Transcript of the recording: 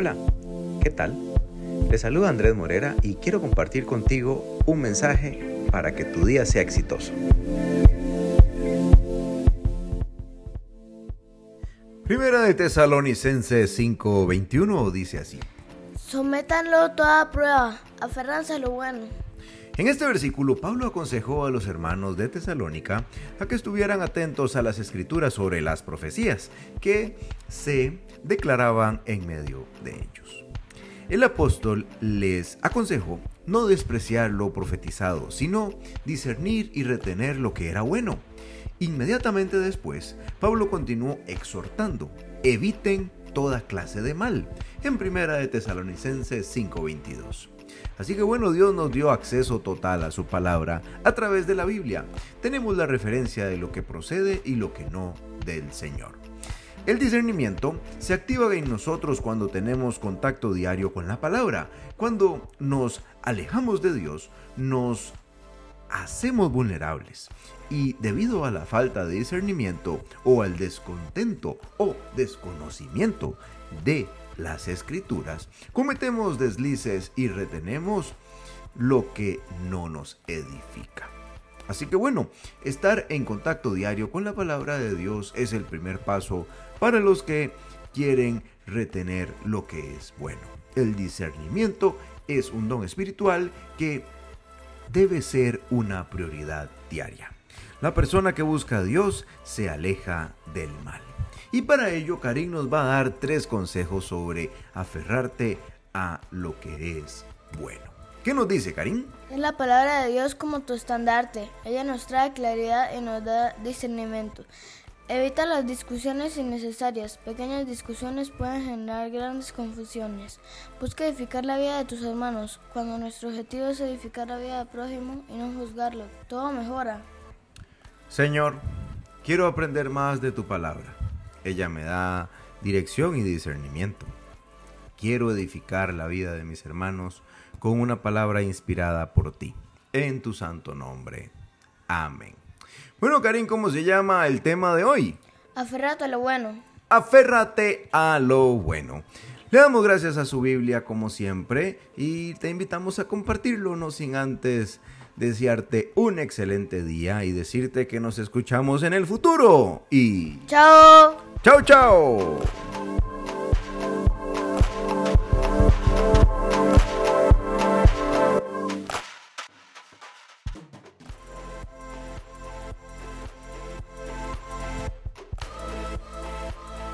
Hola, ¿qué tal? Te saluda Andrés Morera y quiero compartir contigo un mensaje para que tu día sea exitoso. Primera de Tesalonicenses 5:21 dice así. Sométanlo toda prueba, aferranse a lo bueno. En este versículo, Pablo aconsejó a los hermanos de Tesalónica a que estuvieran atentos a las escrituras sobre las profecías que se declaraban en medio de ellos. El apóstol les aconsejó no despreciar lo profetizado, sino discernir y retener lo que era bueno. Inmediatamente después, Pablo continuó exhortando, eviten toda clase de mal, en primera de Tesalonicenses 5:22. Así que bueno, Dios nos dio acceso total a su palabra a través de la Biblia. Tenemos la referencia de lo que procede y lo que no del Señor. El discernimiento se activa en nosotros cuando tenemos contacto diario con la palabra. Cuando nos alejamos de Dios, nos hacemos vulnerables. Y debido a la falta de discernimiento o al descontento o desconocimiento de las escrituras, cometemos deslices y retenemos lo que no nos edifica. Así que bueno, estar en contacto diario con la palabra de Dios es el primer paso para los que quieren retener lo que es bueno. El discernimiento es un don espiritual que debe ser una prioridad diaria. La persona que busca a Dios se aleja del mal. Y para ello, Karim nos va a dar tres consejos sobre aferrarte a lo que es bueno. ¿Qué nos dice, Karim? Es la palabra de Dios como tu estandarte. Ella nos trae claridad y nos da discernimiento. Evita las discusiones innecesarias. Pequeñas discusiones pueden generar grandes confusiones. Busca edificar la vida de tus hermanos. Cuando nuestro objetivo es edificar la vida del prójimo y no juzgarlo, todo mejora. Señor, quiero aprender más de tu palabra. Ella me da dirección y discernimiento. Quiero edificar la vida de mis hermanos con una palabra inspirada por ti. En tu santo nombre. Amén. Bueno, Karim, ¿cómo se llama el tema de hoy? Aférrate a lo bueno. Aférrate a lo bueno. Le damos gracias a su Biblia como siempre y te invitamos a compartirlo, no sin antes desearte un excelente día y decirte que nos escuchamos en el futuro. Y... ¡Chao! ¡Chao, chao!